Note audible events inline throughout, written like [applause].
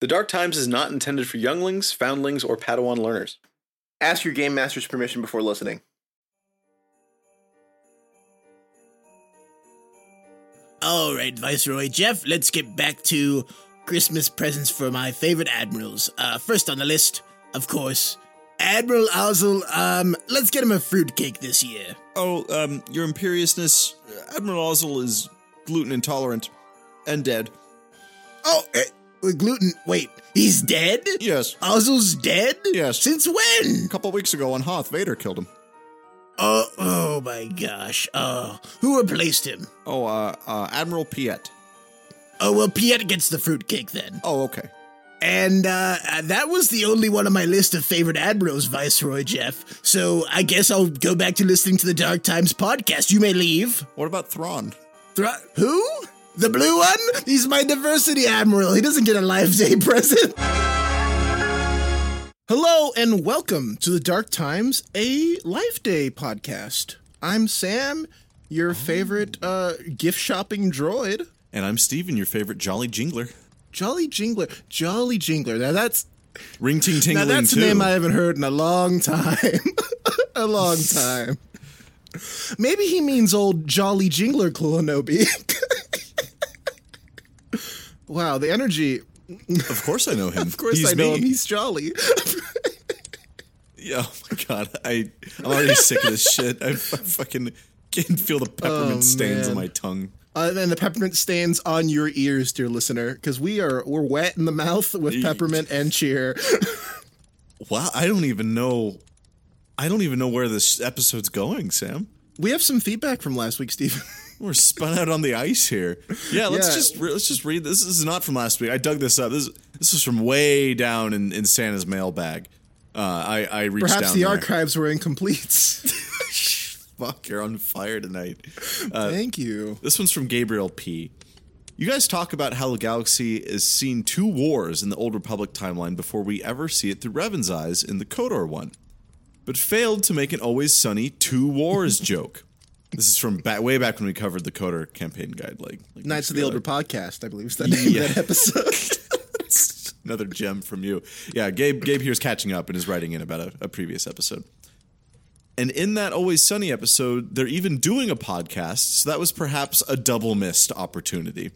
The Dark Times is not intended for younglings, foundlings, or Padawan learners. Ask your game master's permission before listening. All right, Viceroy Jeff, let's get back to Christmas presents for my favorite admirals. Uh, first on the list, of course, Admiral Ozzel. Um, let's get him a fruitcake this year. Oh, um, Your Imperiousness, Admiral Ozzel is gluten intolerant and dead. Oh, uh, with gluten. Wait, he's dead? Yes. Ozzel's dead? Yes. Since when? A couple weeks ago on Hoth, Vader killed him. Oh, oh my gosh. Oh, who replaced him? Oh, uh, uh, Admiral Piett. Oh, well, Piett gets the fruitcake then. Oh, okay. And uh, that was the only one on my list of favorite admirals, Viceroy Jeff. So I guess I'll go back to listening to the Dark Times podcast. You may leave. What about Thrawn? Thra- who? The blue one? He's my diversity admiral. He doesn't get a life day [laughs] present. Hello and welcome to the Dark Times, a Life Day podcast. I'm Sam, your favorite uh, gift shopping droid. And I'm Steven, your favorite Jolly Jingler. Jolly Jingler. Jolly Jingler. Now that's Ring ting now tingling that's too. a name I haven't heard in a long time. [laughs] a long [laughs] time. Maybe he means old Jolly Jingler Clonobi. Wow, the energy. Of course I know him. [laughs] Of course He's I know me. him. He's jolly. [laughs] Yeah, oh my god, I I'm already sick of this shit. I, I fucking can feel the peppermint Oh, stains on my tongue. Uh, and the peppermint stains on your ears, dear listener, because we are we're wet in the mouth with peppermint and cheer. [laughs] Wow, I don't even know. I don't even know where this episode's going, Sam. we have some feedback from last week, Steve. We're spun out on the ice here. Yeah, let's Yeah. just re- let's just read this. This is not from last week. I dug this up. This this is from way down in, in Santa's mailbag. Uh, I I reached Perhaps the there. archives were incomplete. [laughs] Fuck, you're on fire tonight. Uh, Thank you. This one's from Gabriel P. You guys talk about how the galaxy has seen two wars in the Old Republic timeline before we ever see it through Revan's eyes in the KOTOR one, but failed to make an always sunny two wars [laughs] joke. This is from back, way back when we covered the KOTOR campaign guide, like, like Knights of the Old. Podcast, I believe is the name Yeah. of that episode. [laughs] [laughs] Another gem from you. Yeah, Gabe Gabe here's catching up and is writing in about a, a previous episode. And in that Always Sunny episode, they're even doing a podcast, so that was perhaps a double missed opportunity.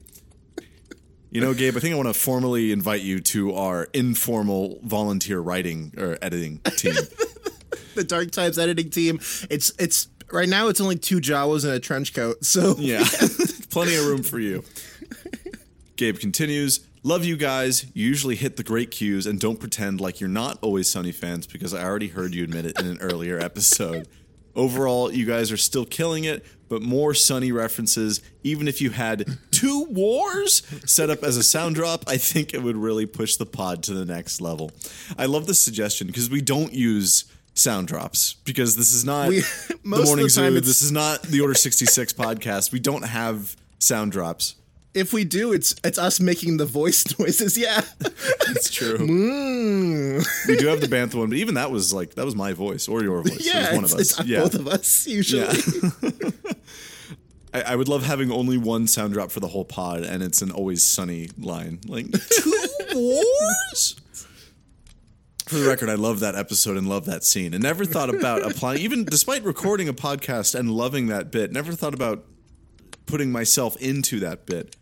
You know, Gabe, I think I want to formally invite you to our informal volunteer writing or editing team. [laughs] the Dark Times editing team. It's it's right now. It's only two Jawas and a trench coat. So Yeah, [laughs] plenty of room for you. Gabe continues. Love you guys. You usually hit the great cues and don't pretend like you're not always Sunny fans because I already heard you admit it in an earlier episode. Overall, you guys are still killing it, but more Sunny references. Even if you had two wars set up as a sound drop, I think it would really push the pod to the next level. I love this suggestion because we don't use sound drops because this is not We- the [laughs] the morning time zoo. This is not the Order 66 [laughs] podcast. We don't have sound drops. if we do, it's it's us making the voice [laughs] noises. Yeah. that's true. Mm. we do have the Bantha one, but even that was like that was my voice or your voice. Yeah. it was one of us. it's yeah. both of us usually. Yeah. I, I would love having only one sound drop for the whole pod, and it's an always sunny line. Like two wars. For the record, I love that episode and love that scene, and never thought about [laughs] applying. Even despite recording a podcast and loving that bit, never thought about putting myself into that bit.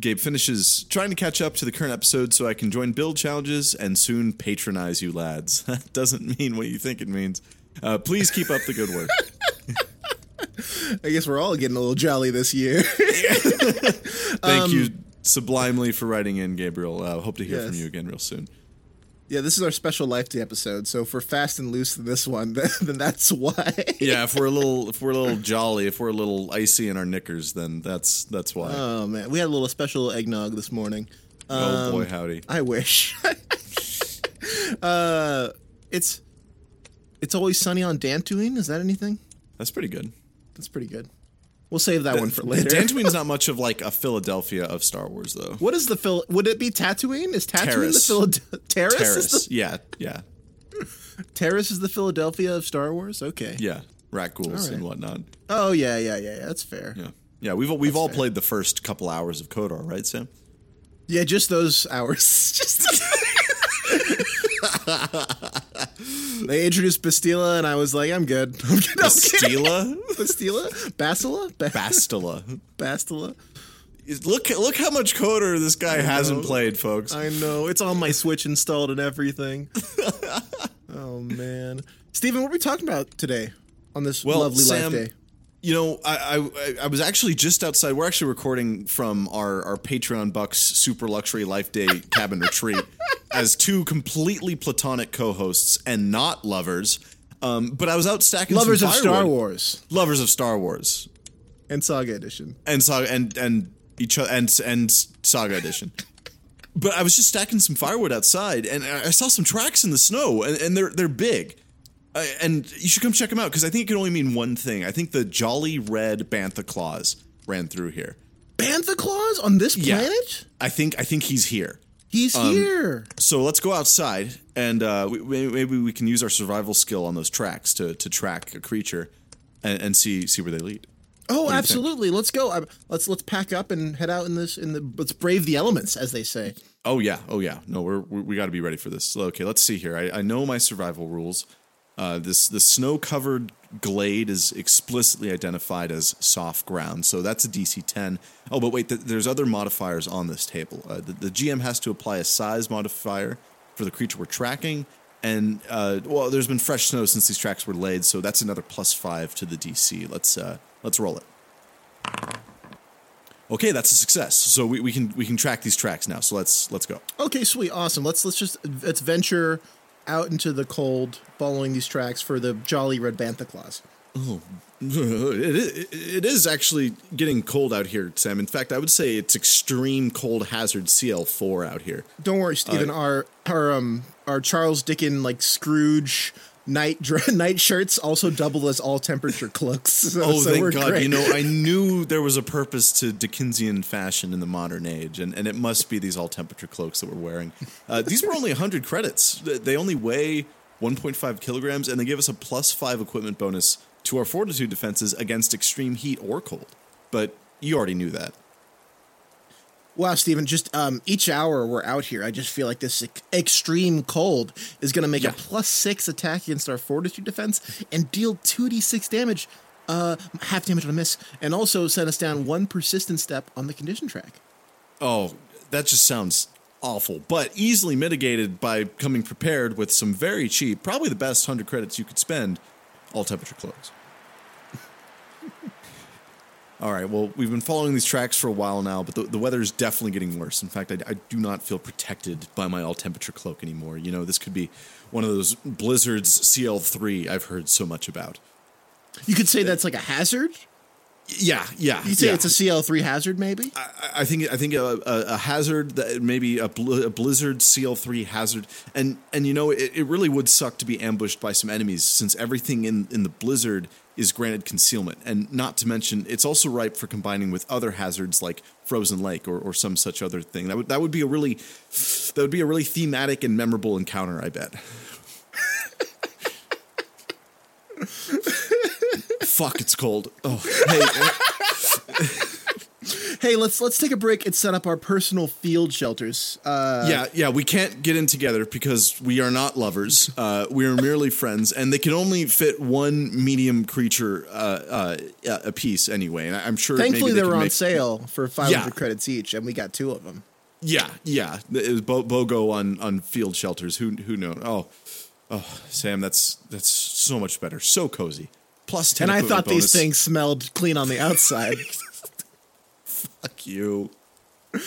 Gabe finishes trying to catch up to the current episode so I can join build challenges and soon patronize you lads. [laughs] That doesn't mean what you think it means. Uh, please keep up the good work. [laughs] I guess we're all getting a little jolly this year. Thank you sublimely for writing in, Gabriel. Uh, hope to hear from you again real soon. Yeah, this is our special Life Day episode. So if we're fast and loose in this one, [laughs] then, then that's why. Yeah, if we're a little, if we're a little jolly, if we're a little icy in our knickers, then that's that's why. Oh man, we had a little special eggnog this morning. oh boy, um, howdy! I wish. [laughs] uh, it's it's always sunny on Dantooine. Is that anything? That's pretty good. That's pretty good. We'll save that one for later. [laughs] Dantooine's not much of like a Philadelphia of Star Wars, though. what is the Phil? Would it be Tatooine? Is Tatooine Taris. the Philad- Taris? Is Taris, the, yeah, yeah, Taris is the Philadelphia of Star Wars. Okay. yeah. Rakghouls All and whatnot. Oh yeah, yeah, yeah. yeah. That's fair. Yeah, yeah. We've we've all fair. played the first couple hours of KOTOR, right, Sam? Yeah, just those hours. [laughs] just [laughs] they introduced Bastila, and I was like, I'm good. I'm [laughs] good. I'm kidding. Stila? Bastila, Bastila, ba- Bastila. [laughs] Bastila. Look look how much KOTOR this guy hasn't played, folks. I know it's on my Switch installed and everything. oh man, Steven, what are we talking about today on this Well, lovely Sam, life day? You know, I, I I was actually just outside. We're actually recording from our, our Patreon Bucks Super Luxury Life Day cabin retreat as two completely platonic co-hosts and not lovers. Um, but I was out stacking Lovers some of Star. Wars lovers of Star Wars, and Saga Edition. and saga and and each other and and Saga Edition. But I was just stacking some firewood outside, and I saw some tracks in the snow, and, and they're they're big. Uh, and you should come check them out because I think it can only mean one thing. I think the jolly red bantha claws ran through here. Bantha claws on this Yeah. planet? I think I think he's here. He's here. So let's go outside, and uh, we, we- maybe we can use our survival skill on those tracks to to track a creature, and, and see see where they lead. Oh, absolutely. Let's go. I, let's let's pack up and head out in this. In the let's brave the elements, as they say. Oh yeah, oh yeah. No, we're, we're we got to be ready for this. Okay, let's see here. I, I know my survival rules. Uh, this the snow covered glade is explicitly identified as soft ground, so that's a DC 10. Oh, but wait, th- there's other modifiers on this table. Uh, the, the GM has to apply a size modifier for the creature we're tracking, and uh, well, there's been fresh snow since these tracks were laid, so that's another plus five to the DC. Let's uh, let's roll it. Okay, that's a success. So we, we can we can track these tracks now. So let's let's go. Okay, sweet, awesome. Let's let's just let's venture out into the cold, following these tracks for the jolly red bantha claws. [laughs] It is, it is actually getting cold out here, Sam. In fact, I would say it's extreme cold hazard CL4 out here. Don't worry, Stephen. our our um our Charles Dickens like Scrooge night dr- [laughs] night shirts also double as all temperature cloaks. [laughs] So, Oh, so thank God. great. You know, I [laughs] knew there was a purpose to Dickensian fashion in the modern age, and, and it must be these all temperature cloaks that we're wearing. Uh, these were only 100 credits. They only weigh 1.5 kilograms, and they give us a plus five equipment bonus to our fortitude defenses against extreme heat or cold. But you already knew that. Wow, Stephen, just um, each hour we're out here, I just feel like this extreme cold is going to make Yeah. a plus six attack against our fortitude defense and deal 2d6 damage, uh, half damage on a miss, and also set us down one persistent step on the condition track. Oh, that just sounds awful, but easily mitigated by coming prepared with some very cheap, probably the best 100 credits you could spend, all temperature clothes. All right, well, we've been following these tracks for a while now, but the, the weather is definitely getting worse. In fact, I, I do not feel protected by my all temperature cloak anymore. You know, this could be one of those blizzards CL3 I've heard so much about. You could say that's like a hazard. Yeah, yeah. You say yeah. it's a CL3 hazard, maybe? I- I think I think a, a, a hazard that maybe a, bl- a blizzard CL3 hazard and and you know it, it really would suck to be ambushed by some enemies since everything in in the blizzard is granted concealment and not to mention it's also ripe for combining with other hazards like frozen lake or, or some such other thing that would that would be a really that would be a really thematic and memorable encounter I bet. [laughs] Fuck, it's cold. Oh, hey, [laughs] Hey, let's let's take a break and set up our personal field shelters. Uh, yeah, yeah, we can't get in together because we are not lovers. Uh, we are merely friends, and they can only fit one medium creature uh, uh, a piece anyway. And I'm sure. thankfully, they were on sale for 500 Yeah. credits each, and we got two of them. Yeah, yeah. It was Bo- BOGO on on field shelters. Who who knows? Oh, oh, Sam, that's that's so much better. So cozy. Plus ten. And I thought these things smelled clean on the outside. [laughs] Fuck you. Uh,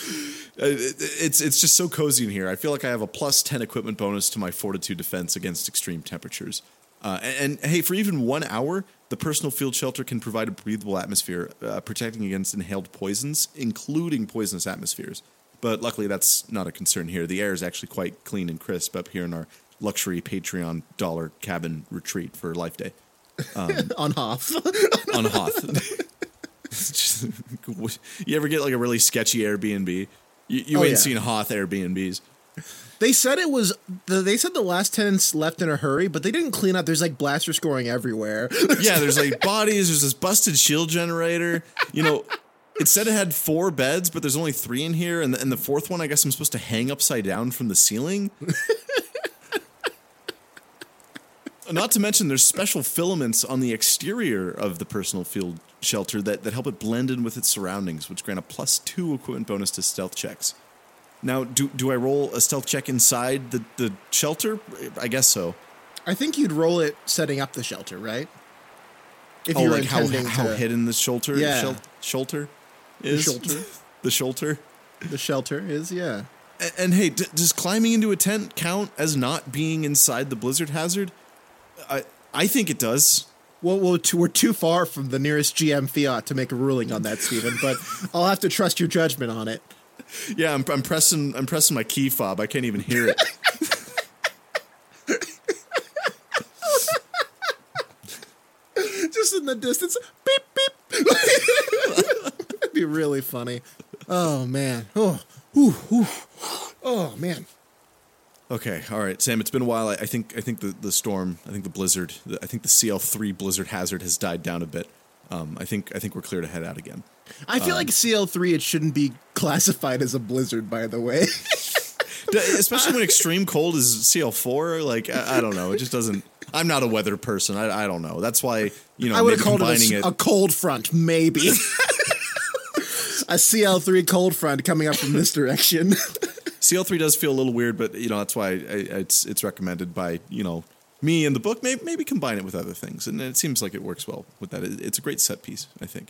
It's it's just so cozy in here. I feel like I have a plus ten equipment bonus to my fortitude defense against extreme temperatures. Uh, and, and hey, for even one hour, the personal field shelter can provide a breathable atmosphere, uh, protecting against inhaled poisons, including poisonous atmospheres. But luckily, that's not a concern here. The air is actually quite clean and crisp up here in our luxury Patreon dollar cabin retreat for Life Day Um, [laughs] on Hoth. on Hoth. Just- you ever get like a really sketchy Airbnb? You, you Oh, ain't yeah. seen Hoth Airbnbs. They said it was the. They said the last tenants left in a hurry, but they didn't clean up. There's like blaster scoring everywhere. [laughs] Yeah, there's like bodies. There's this busted shield generator. You know, it said it had four beds, but there's only three in here, and the, and the fourth one, I guess I'm supposed to hang upside down from the ceiling. Not to mention, there's special filaments on the exterior of the personal field shelter that, that help it blend in with its surroundings, which grant a plus two equipment bonus to stealth checks. Now, do do I roll a stealth check inside the, the shelter? I guess so. I think you'd roll it setting up the shelter, right? If Oh, you were like how, intending how hidden the shelter Yeah. shel- shelter is The shelter. [laughs] the shelter. the shelter is, yeah. And, and hey, d- does climbing into a tent count as not being inside the blizzard hazard? I think it does. Well, we're too far from the nearest GM Fiat to make a ruling on that, Stephen. But [laughs] I'll have to trust your judgment on it. Yeah, I'm, I'm pressing I'm pressing my key fob. I can't even hear it. [laughs] Just in the distance, beep beep. [laughs] That'd be really funny. Oh man. Oh, ooh, ooh. oh man. Okay, all right, Sam. It's been a while. I, I think I think the, the storm, I think the blizzard, the, I think the CL3 blizzard hazard has died down a bit. Um, I think I think we're clear to head out again. I feel like CL3 it shouldn't be classified as a blizzard. By the way. [laughs] Especially when extreme cold is CL4. Like I, I don't know. It just doesn't. I'm not a weather person. I, I don't know. That's why you know I would have called it a, it. a cold front, maybe. [laughs] a CL3 cold front coming up from this direction. [laughs] CL3 does feel a little weird, but you know that's why I, it's it's recommended by you know me in the book. Maybe maybe combine it with other things, and it seems like it works well with that. It's a great set piece, I think.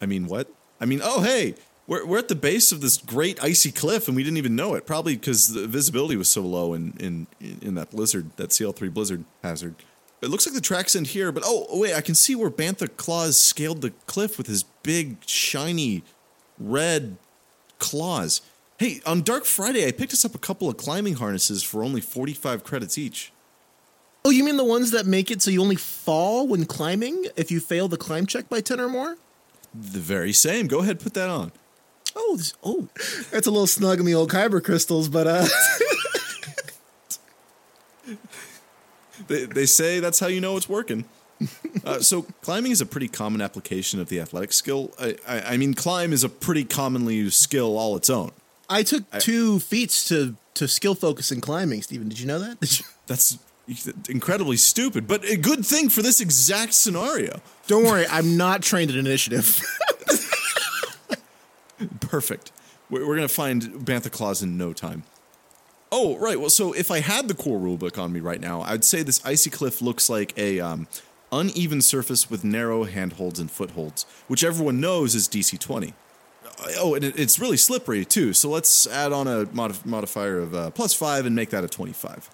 I mean, what? I mean, oh hey, we're we're at the base of this great icy cliff, and we didn't even know it. Probably because the visibility was so low in in in that blizzard, that CL3 blizzard hazard. It looks like the tracks end here, but oh, oh wait, I can see where Bantha Claws scaled the cliff with his big shiny red claws. Hey, on Dark Friday, I picked us up a couple of climbing harnesses for only 45 credits each. oh, you mean the ones that make it so you only fall when climbing if you fail the climb check by 10 or more? The very same. Go ahead, put that on. Oh, this, oh, that's a little snug in the old kyber crystals, but uh, [laughs] They, they say that's how you know it's working. [laughs] Uh, so, climbing is a pretty common application of the athletic skill. I, I, I mean, climb is a pretty commonly used skill all its own. I took two feats to to skill focus in climbing. Stephen, did you know that? You- [laughs] That's incredibly stupid, but a good thing for this exact scenario. Don't worry, I'm not trained in initiative. [laughs] Perfect. We're, we're going to find Bantha Claus in no time. Oh, right. Well, so if I had the core rulebook on me right now, I'd say this icy cliff looks like a um, uneven surface with narrow handholds and footholds, which everyone knows is DC 20. Oh, and it, it's really slippery too. So let's add on a modif- modifier of uh, plus five and make that a 25.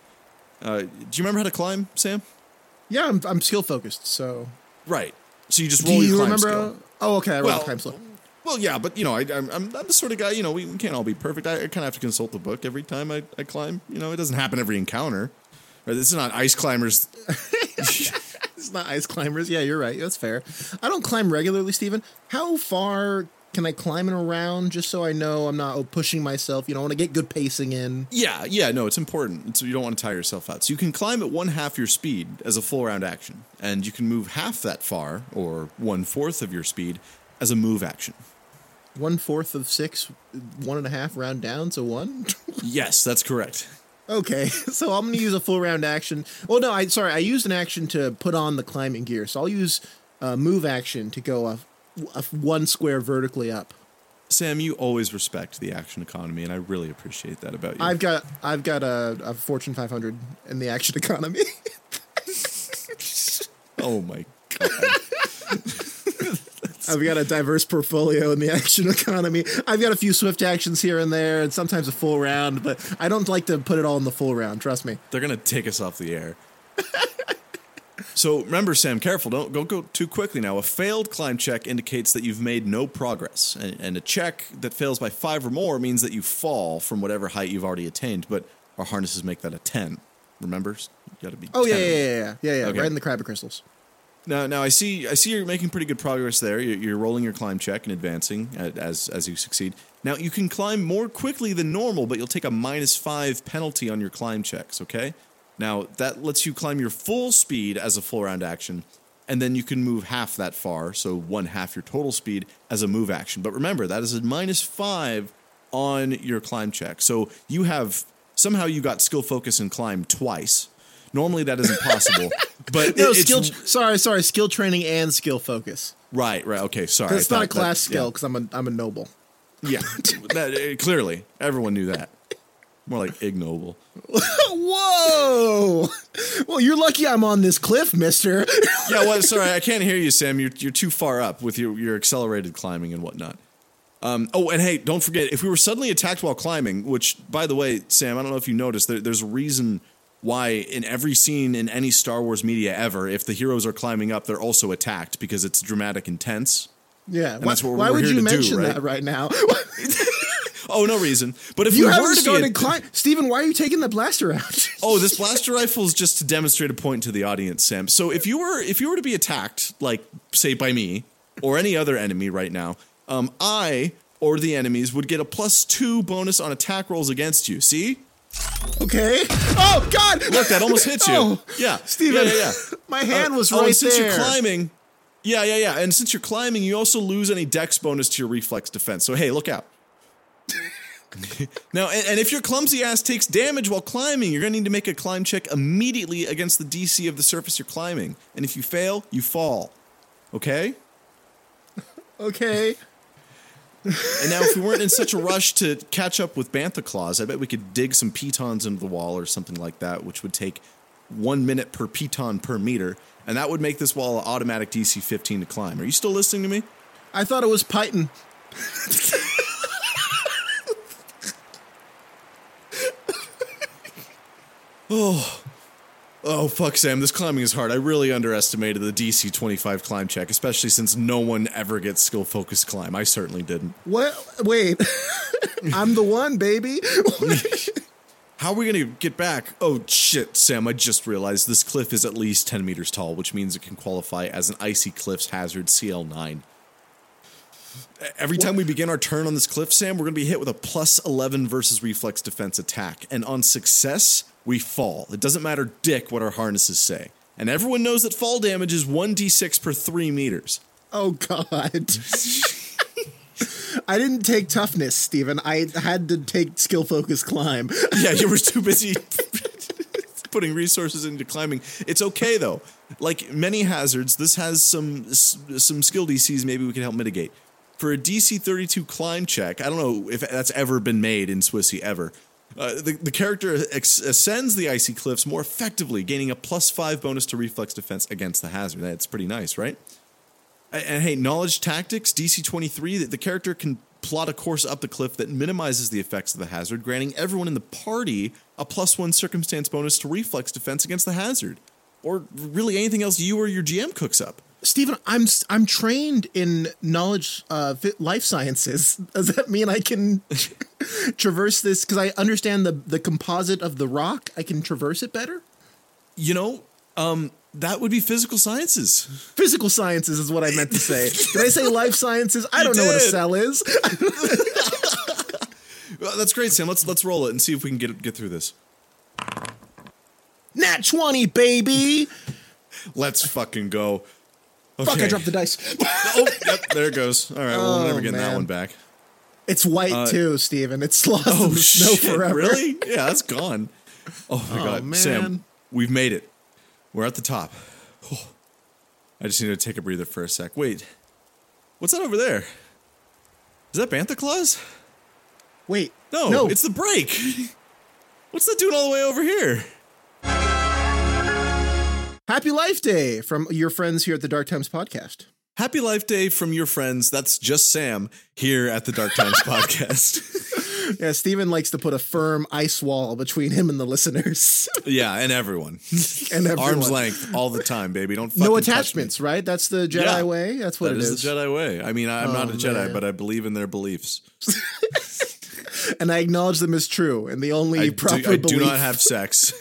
Uh, do you remember how to climb, Sam? yeah, I'm, I'm skill focused, so. Right. So you just Do roll your you remember? skill. oh, okay, I rolled Well, climb slow. Well, yeah, but you know, I, I'm, I'm I'm the sort of guy. You know, we, we can't all be perfect. I, I kind of have to consult the book every time I, I climb. You know, it doesn't happen every encounter. Or this is not ice climbers. [laughs] It's not ice climbers. Yeah, you're right. That's fair. I don't climb regularly, Stephen. How far can I climb it around just so I know I'm not oh, pushing myself? You know, I want to get good pacing in. Yeah, yeah, no, it's important. So you don't want to tire yourself out. So you can climb at one half your speed as a full round action, and you can move half that far or one fourth of your speed as a move action. One fourth of six, one and a half round down, so one. [laughs] Yes, that's correct. okay, [laughs] so I'm gonna use a full round action. Well, no, I sorry, I used an action to put on the climbing gear, so I'll use a move action to go a one square vertically up. Sam, you always respect the action economy, and I really appreciate that about you. I've got I've got a, a Fortune 500 in the action economy. [laughs] oh my god. [laughs] I've got a diverse portfolio in the action economy. I've got a few swift actions here and there, and sometimes a full round, but I don't like to put it all in the full round. Trust me. They're gonna take us off the air. [laughs] so remember, Sam, careful. Don't don't go too quickly now. A failed climb check indicates that you've made no progress, and, and a check that fails by five or more means that you fall from whatever height you've already attained. But our harnesses make that a ten. Remember, you got to be. Oh yeah, 10. yeah, yeah, yeah, yeah, yeah. Okay. Right in the crab crystals. Now, now I see. I see you're making pretty good progress there. You're, you're rolling your climb check and advancing as as you succeed. Now you can climb more quickly than normal, but you'll take a minus five penalty on your climb checks. Okay. Now that lets you climb your full speed as a full round action, and then you can move half that far, so one half your total speed as a move action. But remember, that is a minus five on your climb check. So you have somehow you got skill focus and climb twice. Normally that isn't possible, [laughs] but No, it- skill. sorry, sorry. Skill training and skill focus. right, right. Okay, sorry. It's not a thought that- class skill yeah. because I'm a I'm a noble. Yeah, that, uh, clearly everyone knew that. More like ignoble. [laughs] Whoa! Well, you're lucky I'm on this cliff, Mister. [laughs] Yeah, well, sorry, I can't hear you, Sam. You're you're too far up with your your accelerated climbing and whatnot. Um, oh, and hey, don't forget if we were suddenly attacked while climbing, which by the way, Sam, I don't know if you noticed, there, there's a reason why in every scene in any Star Wars media ever, if the heroes are climbing up, they're also attacked because it's dramatic and tense. Yeah. Why, that's what why we're would here you to do, mention right? that right now? [laughs] Oh, no reason. But if you we were haven't to be started climb. Stephen, why are you taking the blaster out? [laughs] Oh, this blaster rifle is just to demonstrate a point to the audience, Sam. So if you were if you were to be attacked, like say by me or any other enemy right now, um, I or the enemies would get a plus two bonus on attack rolls against you. See? okay. Oh God! Look, that almost hits you. Oh, yeah, Steven, Yeah, yeah, yeah. my hand was oh, right and since there. you're climbing, yeah, yeah, yeah. And since you're climbing, you also lose any dex bonus to your reflex defense. So hey, look out. Now, and, and if your clumsy ass takes damage while climbing, you're gonna need to make a climb check immediately against the DC of the surface you're climbing. And if you fail, you fall. Okay? Okay. And now, if we weren't in such a rush to catch up with Bantha Claws, I bet we could dig some pitons into the wall or something like that, which would take one minute per piton per meter, and that would make this wall an automatic DC 15 to climb. Are you still listening to me? I thought it was Python. [laughs] Oh, oh fuck, Sam. This climbing is hard. I really underestimated the DC 25 climb check, especially since no one ever gets skill focused climb. I certainly didn't. What? Wait. [laughs] I'm the one, baby. [laughs] How are we going to get back? Oh, shit, Sam. I just realized this cliff is at least 10 meters tall, which means it can qualify as an Icy Cliffs Hazard CL9. Every time we begin our turn on this cliff, Sam, we're going to be hit with a plus 11 versus reflex defense attack. And on success, we fall. It doesn't matter dick what our harnesses say. And everyone knows that fall damage is 1d6 per 3 meters. oh God. [laughs] I didn't take toughness, Stephen. I had to take skill focus climb. [laughs] yeah, you were too [laughs] busy putting resources into climbing. It's okay though. Like many hazards, this has some some skill DCs maybe we can help mitigate. For a DC 32 climb check, I don't know if that's ever been made in Swissy ever. Uh, the, the character ex- ascends the icy cliffs more effectively, gaining a plus five bonus to reflex defense against the hazard. That's pretty nice, right? And, and hey, knowledge tactics, DC 23, the, the character can plot a course up the cliff that minimizes the effects of the hazard, granting everyone in the party a plus one circumstance bonus to reflex defense against the hazard. Or really anything else you or your GM cooks up. Stephen, I'm I'm trained in knowledge uh life sciences. [laughs] Does that mean I can [laughs] traverse this cuz I understand the the composite of the rock? I can traverse it better? You know, um, that would be physical sciences. Physical sciences is what I meant to say. [laughs] Did I say life sciences? I don't know what a cell is. Well, that's great, Sam. Let's let's roll it and see if we can get get through this. Nat 20, baby. Let's fucking go. Fuck, I dropped the dice. [laughs] Oh, yep, there it goes. All right, well, we're Oh, never getting that one back. It's white too, Stephen. It's lost in the snow Uh, Oh, shit, forever. Really? [laughs] Yeah, that's gone. Oh my god, man. Sam, we've made it. We're at the top. Oh, I just need to take a breather for a sec. Wait, what's that over there? Is that Bantha Claus? Wait. No, no. it's the break. [laughs] What's that doing all the way over here? Happy Life Day from your friends here at the Dark Times podcast. Happy Life Day from your friends. That's just Sam here at the Dark Times [laughs] podcast. [laughs] Yeah, Stephen likes to put a firm ice wall between him and the listeners. [laughs] Yeah, and everyone. and everyone. Arm's length all the time, baby. Don't fucking No attachments, right? That's the Jedi Yeah. way. That's what That it is is. the Jedi way. I mean, I'm oh, not Oh, a Jedi, man. but I believe in their beliefs. and I acknowledge them as true and the only I, proper do, I do not have sex.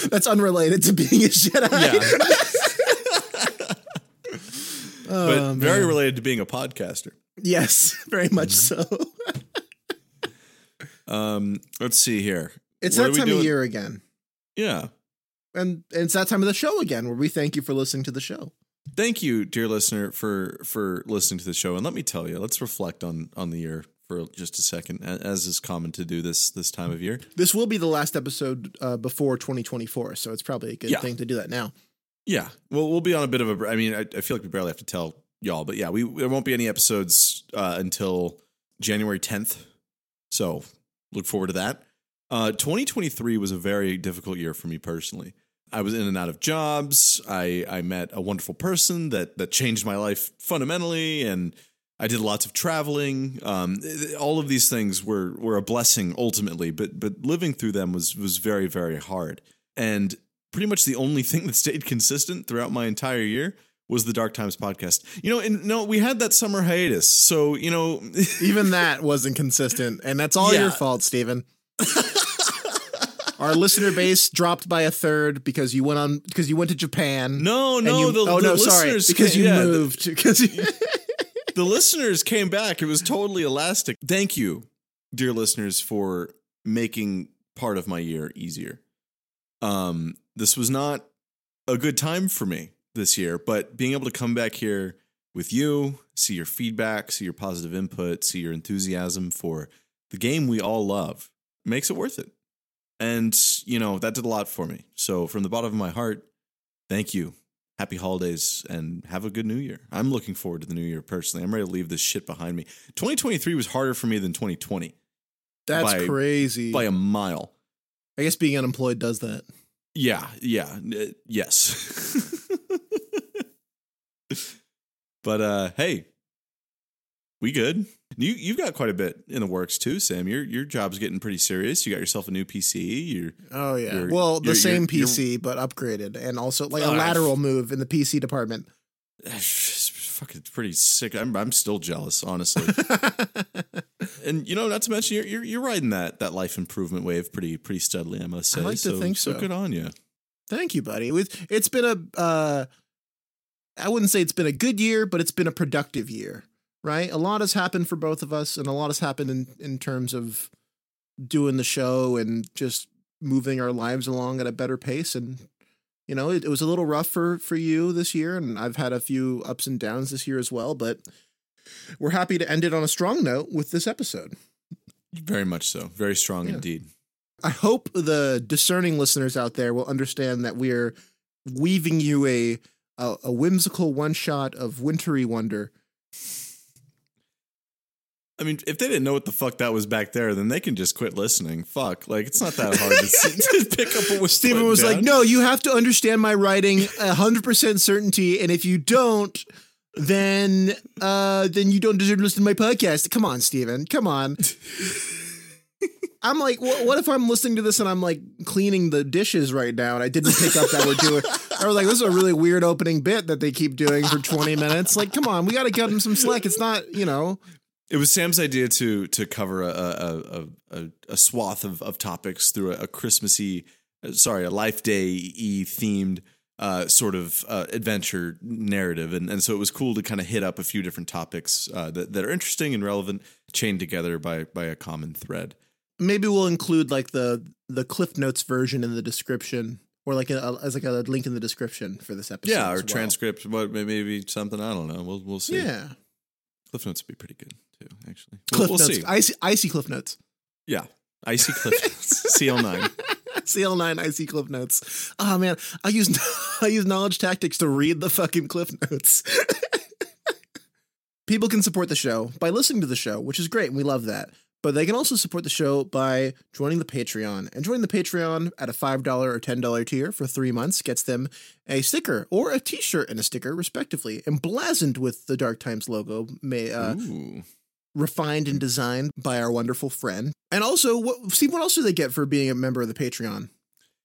[laughs] that's unrelated to being a Jedi. Yeah. [laughs] but very related to being a podcaster. Yes, [laughs] very much so. Um, let's see here. It's What that time of year again. Yeah. and, and it's that time of the show again where we thank you for listening to the show. Thank you, dear listener, for for listening to the show. And let me tell you, let's reflect on on the year for just a second, as is common to do this this time of year. This will be the last episode uh, before 2024, so it's probably a good Yeah. thing to do that now. Yeah, well, we'll be on a bit of a. I mean, I, I feel like we barely have to tell y'all, but yeah, we there won't be any episodes uh, until January 10th. So look forward to that. Uh, 2023 was a very difficult year for me personally. I was in and out of jobs. I I met a wonderful person that that changed my life fundamentally, and I did lots of traveling. Um, all of these things were were a blessing ultimately, but but living through them was was very very hard. And pretty much the only [laughs] thing that stayed consistent throughout my entire year was the Dark Times podcast. You know, and no, we had that summer hiatus, so you know, [laughs] Even that wasn't consistent, and that's all Yeah. your fault, Steven. [laughs] Our listener base dropped by a third because you went on because you went to Japan. no, no, you, the, oh the no, sorry, because you yeah, moved. Because you, the listeners came back. It was totally elastic. Thank you, dear listeners, for making part of my year easier. Um, this was not a good time for me this year, but being able to come back here with you, see your feedback, see your positive input, see your enthusiasm for the game we all love makes it worth it. And, you know, that did a lot for me. So, from the bottom of my heart, thank you happy holidays and have a good new year. I'm looking forward to the new year personally. I'm ready to leave this shit behind me. 2023 was harder for me than 2020 that's By- crazy. by a mile. I guess being unemployed does that. Yeah, yeah, uh, yes. [laughs] but uh hey, we good. You you've got quite a bit in the works too, Sam. Your your job's getting pretty serious. You got yourself a new PC. You're Oh yeah. You're- well, the you're- same you're- PC but upgraded, and also like a Ah, lateral move in the PC department. [sighs] it's fucking pretty sick. I'm I'm still jealous, honestly. [laughs] and you know, not to mention you're, you're you're riding that that life improvement wave pretty pretty steadily. I must say. I like to think so. Good on you. Thank you, buddy. It's been a, uh, I wouldn't say it's been a good year, but it's been a productive year, right? A lot has happened for both of us, and a lot has happened in, in terms of doing the show and just moving our lives along at a better pace. And, you know, it, it was a little rough for, for you this year, and I've had a few ups and downs this year as well, but we're happy to end it on a strong note with this episode. Very much so. Very strong Yeah. indeed. I hope the discerning listeners out there will understand that we're weaving you a a, a whimsical one shot of wintry wonder. I mean, if they didn't know what the fuck that was back there, then they can just quit listening. Fuck, like it's not that hard to, [laughs] to pick up what was. Stephen was like, "No, you have to understand my writing hundred percent certainty, and if you don't, then uh, then you don't deserve to listen to my podcast." Come on, Stephen. Come on. [laughs] I'm like, what, what if I'm listening to this and I'm like cleaning the dishes right now and I didn't pick up that we're doing? I was like, this is a really weird opening bit that they keep doing for 20 minutes. Like, come on, we got to cut them some slack. It's not, you know, It was Sam's idea to to cover a a a, a, a swath of, of topics through a, a Christmassy, sorry, a Life Day e themed uh, sort of uh, adventure narrative, and and so it was cool to kind of hit up a few different topics uh, that that are interesting and relevant, chained together by by a common thread. maybe we'll include like the the Cliff Notes version in the description or like a, as like a link in the description for this episode. Yeah, or well. transcript, but maybe something I don't know. We'll we'll see. Yeah. Cliff Notes would be pretty good too, actually. We'll, Cliff we'll Notes. see. Icy, icy Cliff Notes. yeah, icy Cliff Notes, [laughs] CL nine. CL9 icy Cliff Notes. Oh man, I use [laughs] I use knowledge tactics to read the fucking Cliff Notes. [laughs] People can support the show by listening to the show, which is great, and we love that. But they can also support the show by joining the Patreon. And joining the Patreon at a $5 or $10 tier for three months gets them a sticker or a t shirt and a sticker, respectively, emblazoned with the Dark Times logo, may, uh, Ooh. Refined and designed by our wonderful friend. And also, what, Steve, what else do they get for being a member of the Patreon?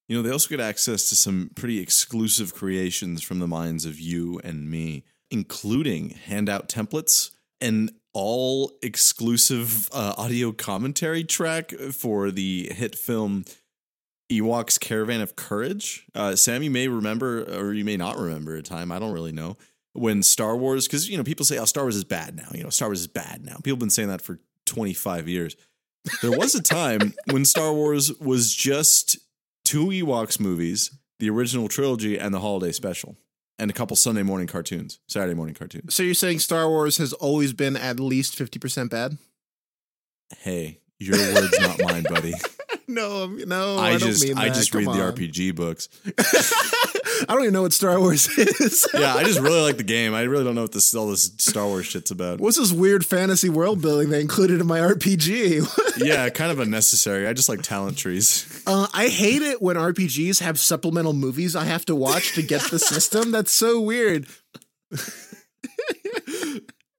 You know, they also get access to some pretty exclusive creations from the minds of you and me, including handout templates and all exclusive uh, audio commentary track for the hit film Ewoks Caravan of Courage. Uh, Sam, you may remember, or you may not remember a time, I don't really know, when Star Wars, because, you know, people say, oh, Star Wars is bad now. You know, Star Wars is bad now. People have been saying that for 25 years. There was a time [laughs] when Star Wars was just two Ewoks movies the original trilogy, and the holiday special, and a couple Sunday morning cartoons, Saturday morning cartoons. So you're saying Star Wars has always been at least 50% bad? Hey, your words, not mine, buddy. [laughs] no, no, I, I, don't just I just Come read the. RPG books. [laughs] I don't even know what Star Wars [laughs] is. Yeah, I just really like the game. I really don't know what this all this Star Wars shit's about. What's this weird fantasy world building they included in my RPG? [laughs] Yeah, kind of unnecessary. I just like talent trees. uh, I hate it when RPGs have supplemental movies I have to watch to get the system. That's so weird. [laughs]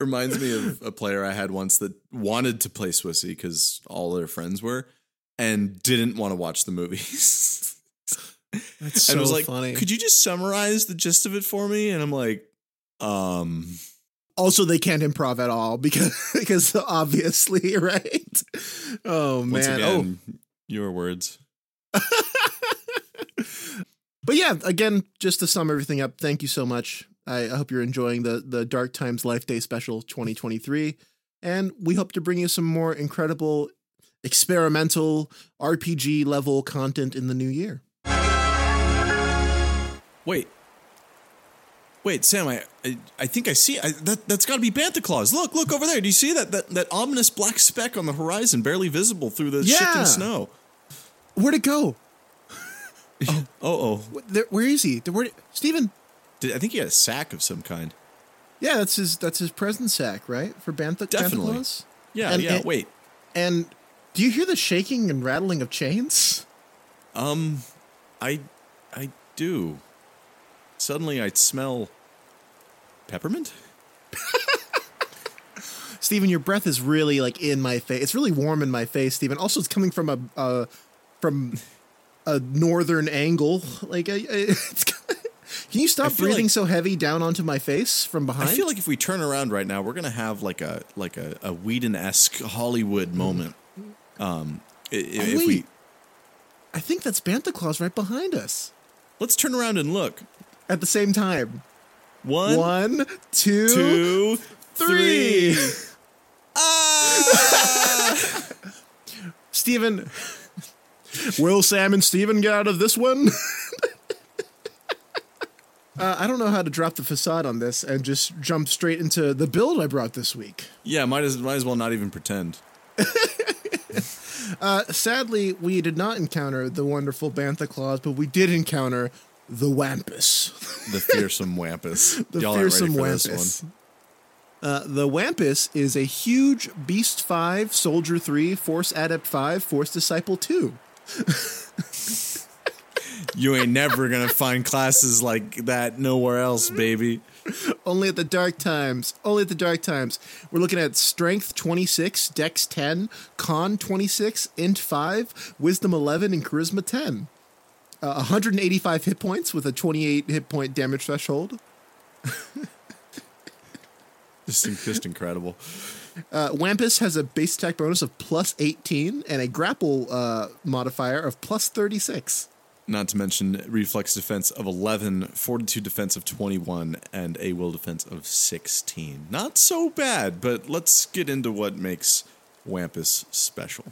Reminds me of a player I had once that wanted to play Swissy because all their friends were, and didn't want to watch the movies. That's so and was like, funny. "Could you just summarize the gist of it for me?" And I'm like, "Um, also, they can't improv at all because [laughs] because obviously, [laughs] right? Oh man. once oh, your words." [laughs] But yeah, again, just to sum everything up, thank you so much. I, I hope you're enjoying the the Dark Times Life Day Special 2023, and we hope to bring you some more incredible experimental RPG level content in the new year. Wait. Wait, Sam, I, I, I think I see I, that. That's got to be Bantha Claus. Look, look over there. Do you see that, that that ominous black speck on the horizon, barely visible through the Yeah. shifting snow? Where'd it go? [laughs] Oh, oh. Wh- where is he? Where, Steven? Did, I think he had a sack of some kind. Yeah, that's his that's his present sack, right? For Bantha, Bantha Definitely. Claus? Yeah, And- yeah. and- wait. And do you hear the shaking and rattling of chains? Um, I, I do. Suddenly, I smell peppermint. [laughs] Stephen, your breath is really like in my face. It's really warm in my face, Stephen. Also, it's coming from a uh, from a northern angle. Like, I, I, [laughs] it's, can you stop breathing like- so heavy down onto my face from behind? I feel like if we turn around right now, we're gonna have like a like a, a Whedon esque Hollywood moment. Um, Oh, if we wait. I think that's Bantha Claus right behind us let's turn around and look. At the same time. One, One, two, two, three. three. [laughs] Ah! Steven, will Sam and Steven get out of this one? [laughs] uh, I don't know how to drop the facade on this and just jump straight into the build I brought this week. yeah, might as might as well not even pretend. [laughs] Uh, sadly, we did not encounter the wonderful Bantha Claws, but we did encounter the Wampus. [laughs] The fearsome Wampus. The Y'all fearsome ready for this Wampus. Uh, the Wampus is a huge Beast 5, Soldier 3, Force Adept 5, Force Disciple 2. [laughs] You ain't never gonna find classes like that nowhere else, baby. Only at the dark times. Only at the dark times. We're looking at strength 26, dex 10, con 26, int 5, wisdom 11, and charisma 10. Uh, 185 hit points with a 28 hit point damage threshold. [laughs] this is just incredible. Uh, Wampus has a base attack bonus of plus 18 and a grapple uh, modifier of plus 36. Not to mention reflex defense of 11, fortitude defense of 21, and a will defense of 16. Not so bad, but let's get into what makes Wampus special.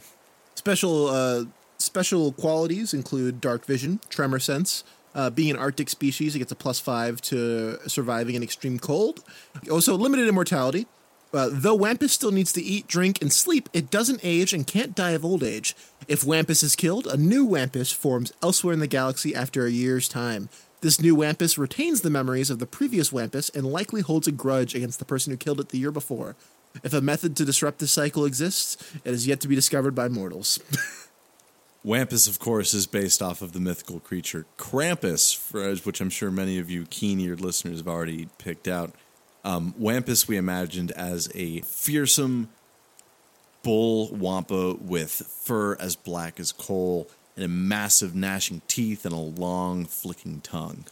Special uh, special qualities include dark vision, tremor sense. Uh, being an Arctic species, it gets a plus five to surviving in extreme cold. Also, limited immortality. Uh, though Wampus still needs to eat, drink, and sleep, it doesn't age and can't die of old age. If Wampus is killed, a new Wampus forms elsewhere in the galaxy after a year's time. This new Wampus retains the memories of the previous Wampus and likely holds a grudge against the person who killed it the year before. If a method to disrupt this cycle exists, it is yet to be discovered by mortals. [laughs] Wampus, of course, is based off of the mythical creature Krampus, which I'm sure many of you keen eared listeners have already picked out. Um, Wampus, we imagined as a fearsome bull wampa with fur as black as coal and a massive gnashing teeth and a long flicking tongue.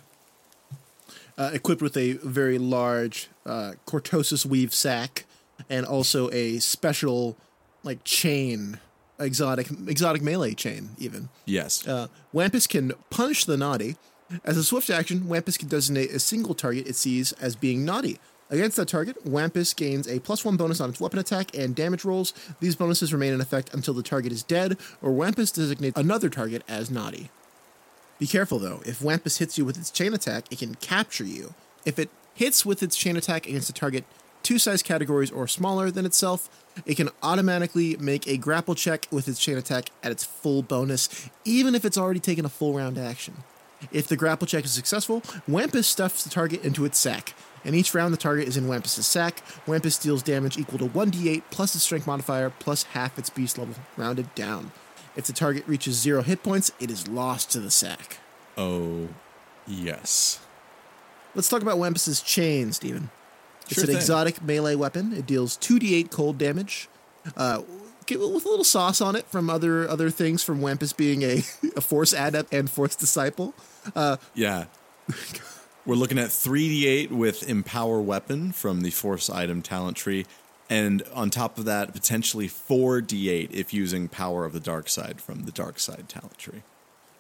uh, equipped with a very large uh, cortosis weave sack and also a special like chain, exotic exotic melee chain even. Yes. Uh, Wampus can punish the naughty. As a swift action, Wampus can designate a single target it sees as being naughty. Against that target, Wampus gains a plus one bonus on its weapon attack and damage rolls. These bonuses remain in effect until the target is dead, or Wampus designates another target as naughty. Be careful though. If Wampus hits you with its chain attack, it can capture you. If it hits with its chain attack against a target two size categories or smaller than itself, it can automatically make a grapple check with its chain attack at its full bonus, even if it's already taken a full round action. If the grapple check is successful, Wampus stuffs the target into its sack, and each round the target is in Wampus's sack. Wampus deals damage equal to 1d8 plus its strength modifier plus half its beast level, rounded down. If the target reaches zero hit points, it is lost to the sack. Oh, yes. Let's talk about Wampus's chain, Steven. It's Sure an thing. exotic melee weapon. It deals 2d8 cold damage. Uh, with a little sauce on it from other other things from Wampus being a, [laughs] a force adept and force disciple. Yeah. [laughs] We're looking at 3d8 with Empower Weapon from the Force item talent tree. And on top of that, potentially 4d8 if using Power of the Dark Side from the Dark Side talent tree.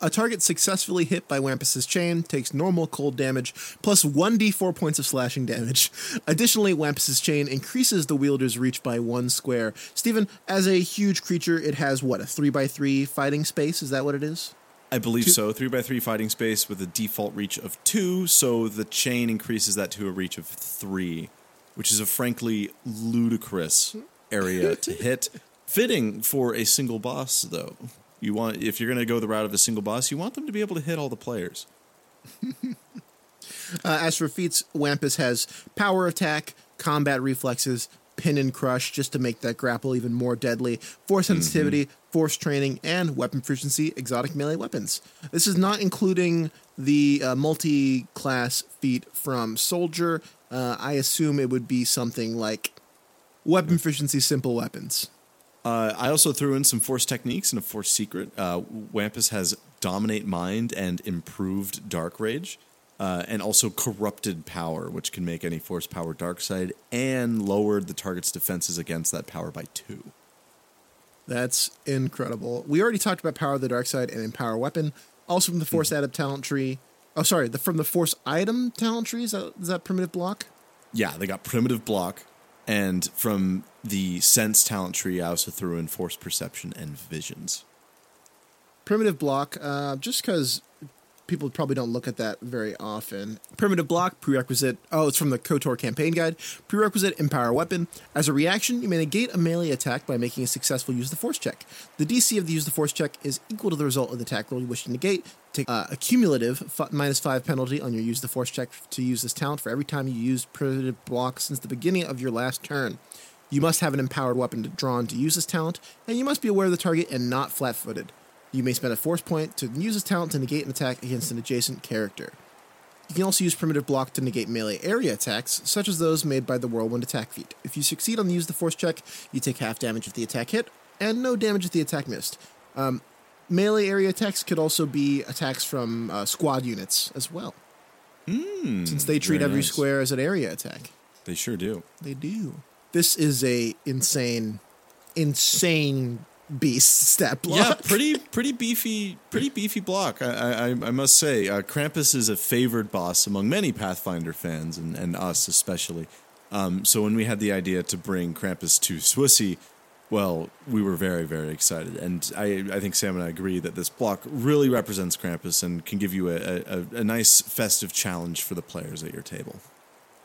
A target successfully hit by Wampus's chain takes normal cold damage plus 1d4 points of slashing damage. [laughs] Additionally, Wampus's chain increases the wielder's reach by one square. Stephen, as a huge creature, it has what, a 3x3 fighting space? Is that what it is? I believe so. 3x3 fighting space with a default reach of 2, so the chain increases that to a reach of 3, which is a frankly ludicrous area to [laughs] hit. Fitting for a single boss, though. You want if you're going to go the route of a single boss, you want them to be able to hit all the players. [laughs] Uh, as for feats, Wampus has power attack, combat reflexes, pin and crush, just to make that grapple even more deadly, force sensitivity, force training, and weapon proficiency, exotic melee weapons. This is not including the uh, multi class feat from Soldier. Uh, I assume it would be something like weapon proficiency, simple weapons. Uh, I also threw in some force techniques and a force secret. Uh, Wampus has dominate mind and improved dark rage, uh, and also corrupted power, which can make any force power dark side and lowered the target's defenses against that power by two. That's incredible. We already talked about Power of the Dark Side and Empower Weapon. Also from the Force Hmm. Adept talent tree. Oh, sorry, the, from the Force Item talent tree. Is that, is that primitive block? Yeah, they got primitive block, and from the sense talent tree, I also threw in force perception and visions. Primitive block, uh, just because people probably don't look at that very often. Primitive block, prerequisite. Oh, it's from the KOTOR campaign guide. Prerequisite, empower weapon. As a reaction, you may negate a melee attack by making a successful use the force check. The DC of the use the force check is equal to the result of the attack roll you wish to negate. Take uh, a cumulative f- minus five penalty on your use the force check to use this talent for every time you use primitive block since the beginning of your last turn. You must have an empowered weapon to drawn to use this talent, and you must be aware of the target and not flat footed. You may spend a force point to use this talent to negate an attack against an adjacent character. You can also use primitive block to negate melee area attacks, such as those made by the whirlwind attack feat. If you succeed on the use the force check, you take half damage if the attack hit, and no damage if the attack missed. Um, melee area attacks could also be attacks from uh, squad units as well, since they treat every nice. square as an area attack. They sure do. They do. This is a insane, insane beast stat block. Yeah, pretty pretty beefy, pretty beefy block. I I, I must say, uh, Krampus is a favored boss among many Pathfinder fans and, and us especially. Um, so when we had the idea to bring Krampus to Swissy, well, we were very very excited, and I I think Sam and I agree that this block really represents Krampus and can give you a, a, a nice festive challenge for the players at your table.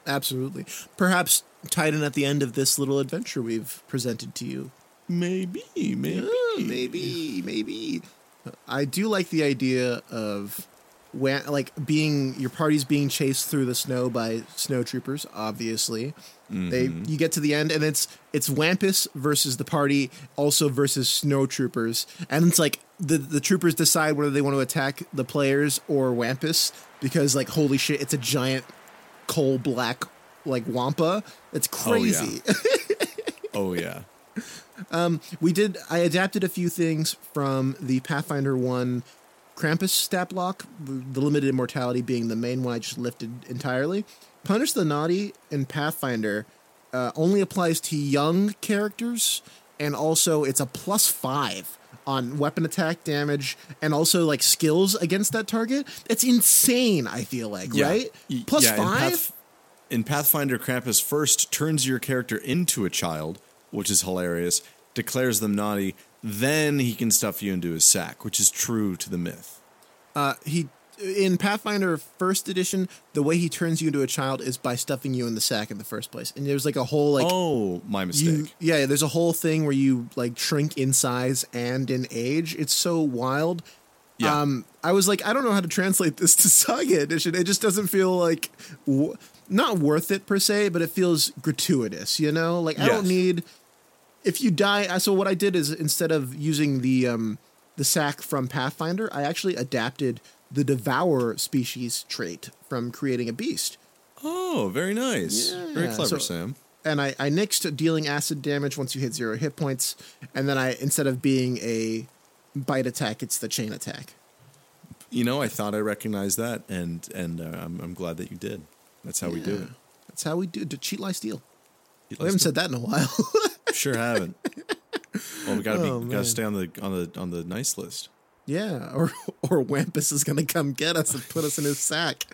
Absolutely. Perhaps tied in at the end of this little adventure we've presented to you. Maybe, maybe, Uh, maybe, maybe. I do like the idea of when, like being your party's being chased through the snow by snow troopers. Obviously, they you get to the end and it's it's Wampus versus the party, also versus snow troopers, and it's like the the troopers decide whether they want to attack the players or Wampus because like holy shit, it's a giant coal black like wampa. It's Oh, yeah. crazy. [laughs] Oh yeah. Um, we did i adapted a few things from the pathfinder 1 krampus stat block the limited immortality being the main one i just lifted entirely punish the naughty in pathfinder uh, only applies to young characters and also it's a plus five on weapon attack damage and also like skills against that target. It's insane i feel like right? Plus yeah, in five? Path- in Pathfinder, Krampus first turns your character into a child, which is hilarious, declares them naughty, then he can stuff you into his sack, which is true to the myth. Uh, he in Pathfinder First Edition, the way he turns you into a child is by stuffing you in the sack in the first place. And there's like a whole like oh, my mistake. you yeah, there's a whole thing where you like shrink in size and in age. It's so wild. Yeah. Um, I was like, I don't know how to translate this to Saga Edition. It just doesn't feel like w- not worth it per se, but it feels gratuitous. You know, like I don't need. If you die, I- so what I did is instead of using the um the sack from Pathfinder, I actually adapted the Devour species trait from creating a beast. oh, very nice. very clever, so- Sam. and I, I nixed dealing acid damage once you hit zero hit points, and then I instead of being a bite attack, it's the chain attack. You know, I thought I recognized that, and and uh, I'm I'm glad that you did. That's how we do it. That's how we do to cheat, lie, steal. You We haven't said that in a while. [laughs] Sure haven't. Well, we gotta be [laughs] Oh, gotta stay on the on the on the nice list. Yeah, or [laughs] or Wampus is gonna come get us and put us in his sack,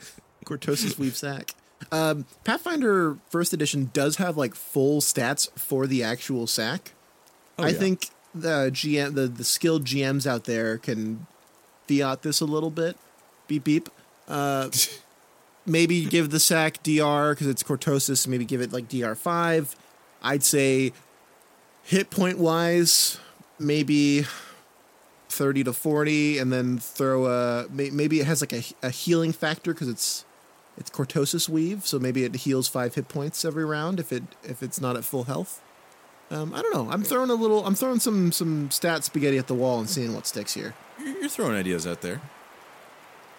Cortosis weave sack. Um, Pathfinder First Edition does have like full stats for the actual sack. Oh, I yeah. think the GM, the the skilled GMs out there can fiat this a little bit. Beep beep. Uh, [laughs] maybe give the sack DR because it's cortosis. Maybe give it like DR five. I'd say hit point wise, maybe thirty to forty, and then throw a maybe it has like a, a healing factor because it's it's cortosis weave, so maybe it heals five hit points every round if it if it's not at full health. Um, I don't know. I'm throwing a little. I'm throwing some some stat spaghetti at the wall and seeing what sticks here. You're, you're throwing ideas out there.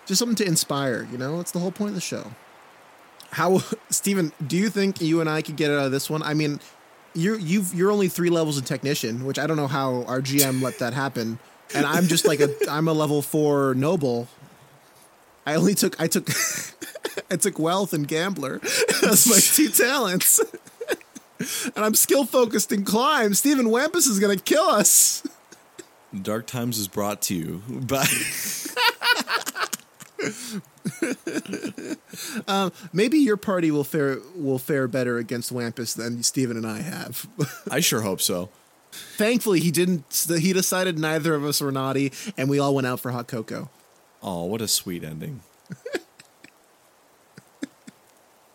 Just something to inspire. You know, that's the whole point of the show. How, [laughs] Stephen, Do you think you and I could get out of this one? I mean, you're you've you're only three levels of technician, which I don't know how our GM let that happen. And I'm just like a I'm a level four noble. I only took I took [laughs] I took wealth and gambler [laughs] as my two talents. and I'm skill focused in climb. Stephen Wampus is gonna kill us. Dark Times is brought to you by. [laughs] Um, maybe your party will fare will fare better against Wampus than Stephen and I have. I sure hope so. Thankfully, he didn't. He decided neither of us were naughty, and we all went out for hot cocoa. Oh, what a sweet ending.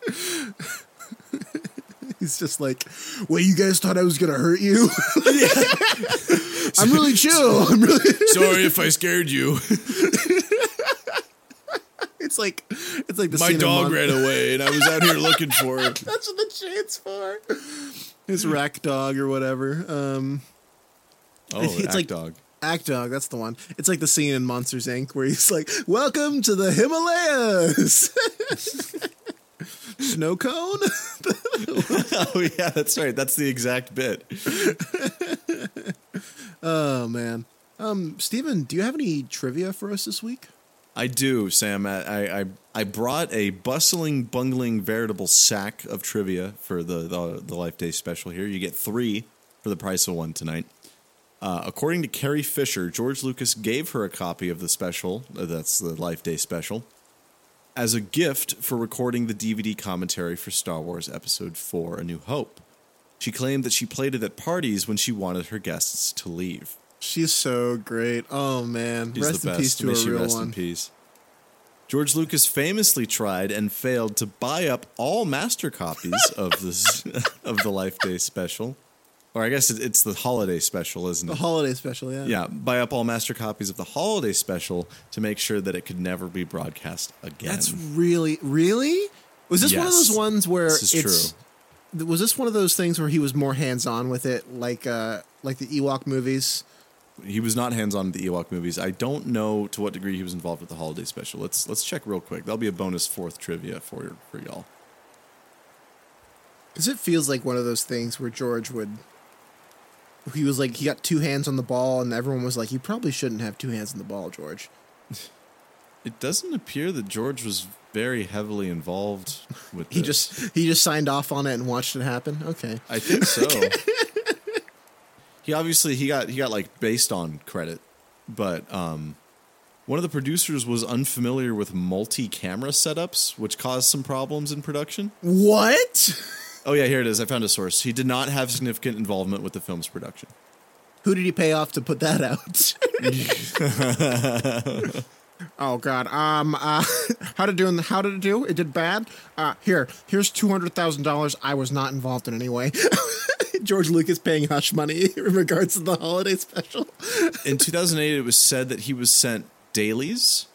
[laughs] He's just like, "Well, you guys thought I was gonna hurt you. [laughs] I'm really chill. I'm really." [laughs] Sorry if I scared you. It's like, it's like the My dog ran away, and I was out here looking for it. That's what the chain's for. His rack dog or whatever. Um, Oh, [laughs] It's act like- dog. Akk Dog, that's the one. It's like the scene in Monsters Inc. where he's like, "Welcome to the Himalayas." [laughs] Snow cone. [laughs] Oh yeah, that's right. That's the exact bit. oh man. Um, Stephen, do you have any trivia for us this week? I do, Sam. I, I I brought a bustling, bungling, veritable sack of trivia for the, the the Life Day special here. You get three for the price of one tonight. Uh, according to Carrie Fisher, George Lucas gave her a copy of the special. uh, That's the Life Day special. As a gift for recording the DVD commentary for Star Wars Episode 4 A New Hope. She claimed that she played it at parties when she wanted her guests to leave. She's so great. Oh man, He's rest the in peace to May a she real rest in peace. George Lucas famously tried and failed to buy up all master copies [laughs] of this [laughs] of the Life Day special, or I guess it, it's the holiday special, isn't it? The holiday special, yeah. yeah, buy up all master copies of the holiday special to make sure that it could never be broadcast again. That's really, really. Was this one of Yes. those ones where This is it's? Was this one of those things where he was more hands on with it, like uh, like the Ewok movies? He was not hands on the Ewok movies. I don't know to what degree he was involved with the holiday special. Let's let's check real quick. That'll be a bonus fourth trivia for for y'all. Because it feels like one of those things where George would. He was like he got two hands on the ball, and everyone was like, "You probably shouldn't have two hands on the ball, George." [laughs] It doesn't appear that George was very heavily involved [laughs] with. He this. just he just signed off on it and watched it happen. Okay, I think so. [laughs] he obviously he got he got like based on credit, but um, one of the producers was unfamiliar with multi-camera setups, which caused some problems in production. what? Oh yeah, here it is. I found a source. He did not have significant involvement with the film's production. Who did he pay off to put that out? [laughs] Oh God. Um. Uh. How did it do? In the, how did it do? It did bad. Uh. Here. Here's two hundred thousand dollars. I was not involved in any way. [laughs] George Lucas paying hush money [laughs] in regards to the holiday special. [laughs] In 2008, it was said that he was sent dailies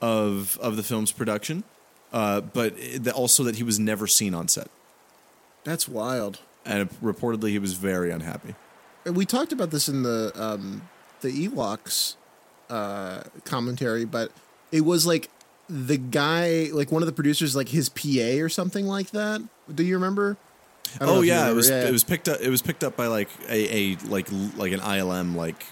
of of the film's production, uh, but it- also that he was never seen on set, That's wild. and reportedly he was very unhappy. We talked about this in the um the Ewoks uh commentary, but it was like the guy, like one of the producers, like his PA or something like that. Do you remember? I don't know Oh yeah, it was Yeah. it was picked up. It was picked up by like a, a like like an ILM like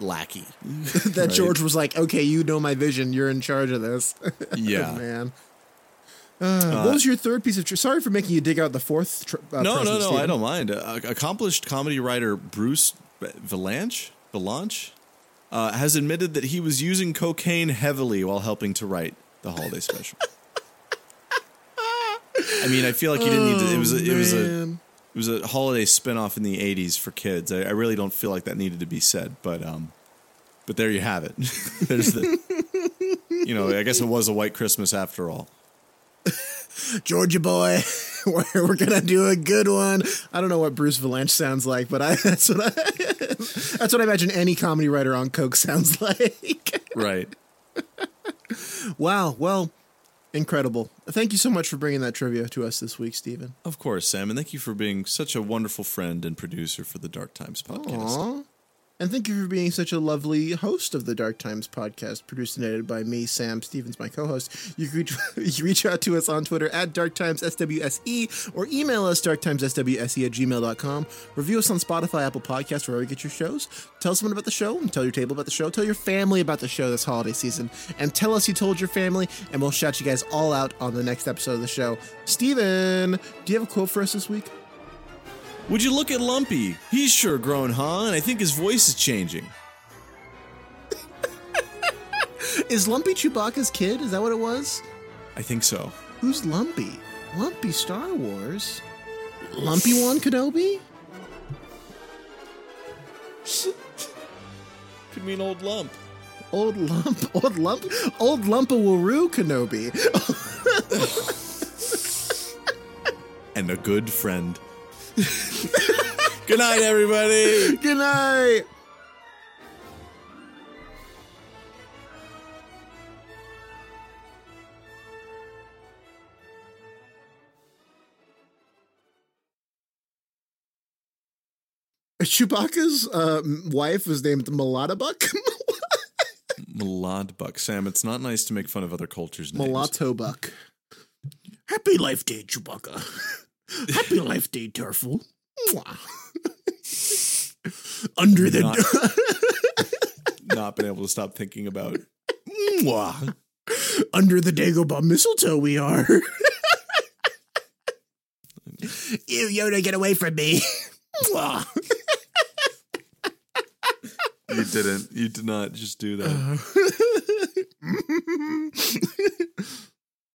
lackey. [laughs] that right? George was like, "Okay, you know my vision. You're in charge of this." [laughs] Yeah. man. Uh, what was your third piece of? Tr- Sorry for making you dig out the fourth. Tr- uh, no, no, no. I don't mind. Uh, accomplished comedy writer Bruce Vilanch Vilanch uh, has admitted that he was using cocaine heavily while helping to write the holiday special. [laughs] I mean, I feel like you didn't need to. It was a, it was a it was a holiday spin-off in the 80s for kids. I, I really don't feel like that needed to be said, but um but there you have it. [laughs] There's the You know, I guess it was a white Christmas after all. Georgia boy, [laughs] we're, we're gonna do a good one. I don't know what Bruce Vilanch sounds like, but I [laughs] that's what I that's what I imagine any comedy writer on coke sounds like. Right. wow. Well, incredible. Thank you so much for bringing that trivia to us this week, Stephen. Of course, Sam, and thank you for being such a wonderful friend and producer for the Dark Times podcast. Aw. And thank you for being such a lovely host of the Dark Times podcast, produced and edited by me, Sam Stevens, my co-host. You can reach, [laughs] you reach out to us on Twitter at DarkTimesSWSE or email us darktimesswse at gmail.com. Review us on Spotify, Apple Podcasts, wherever you get your shows. Tell someone about the show and tell your table about the show. Tell your family about the show this holiday season. And tell us you told your family, and we'll shout you guys all out on the next episode of the show. Stephen, do you have a quote for us this week? Would you look at Lumpy? He's sure grown, huh? And I think his voice is changing. [laughs] Is Lumpy Chewbacca's kid? Is that what it was? I think so. Who's Lumpy? Lumpy Star Wars? Lumpy One Kenobi? [laughs] Could mean old lump. Old Lump, [laughs] Old Lump, Old Lumpawaroo Kenobi. And a good friend. [laughs] Good night, everybody. Good night. Chewbacca's uh, wife was named Mulattobuck. [laughs] Mulattobuck. Sam, it's not nice to make fun of other cultures' names. Mulatto Buck. Happy Life Day, Chewbacca. [laughs] Happy [laughs] Life Day, Turfle. Under the Not, [laughs] not been able to stop thinking about. Mwah. under the Dagobah mistletoe, we are. Ew, Yoda, get away from me. You didn't. You did not just do that. [laughs]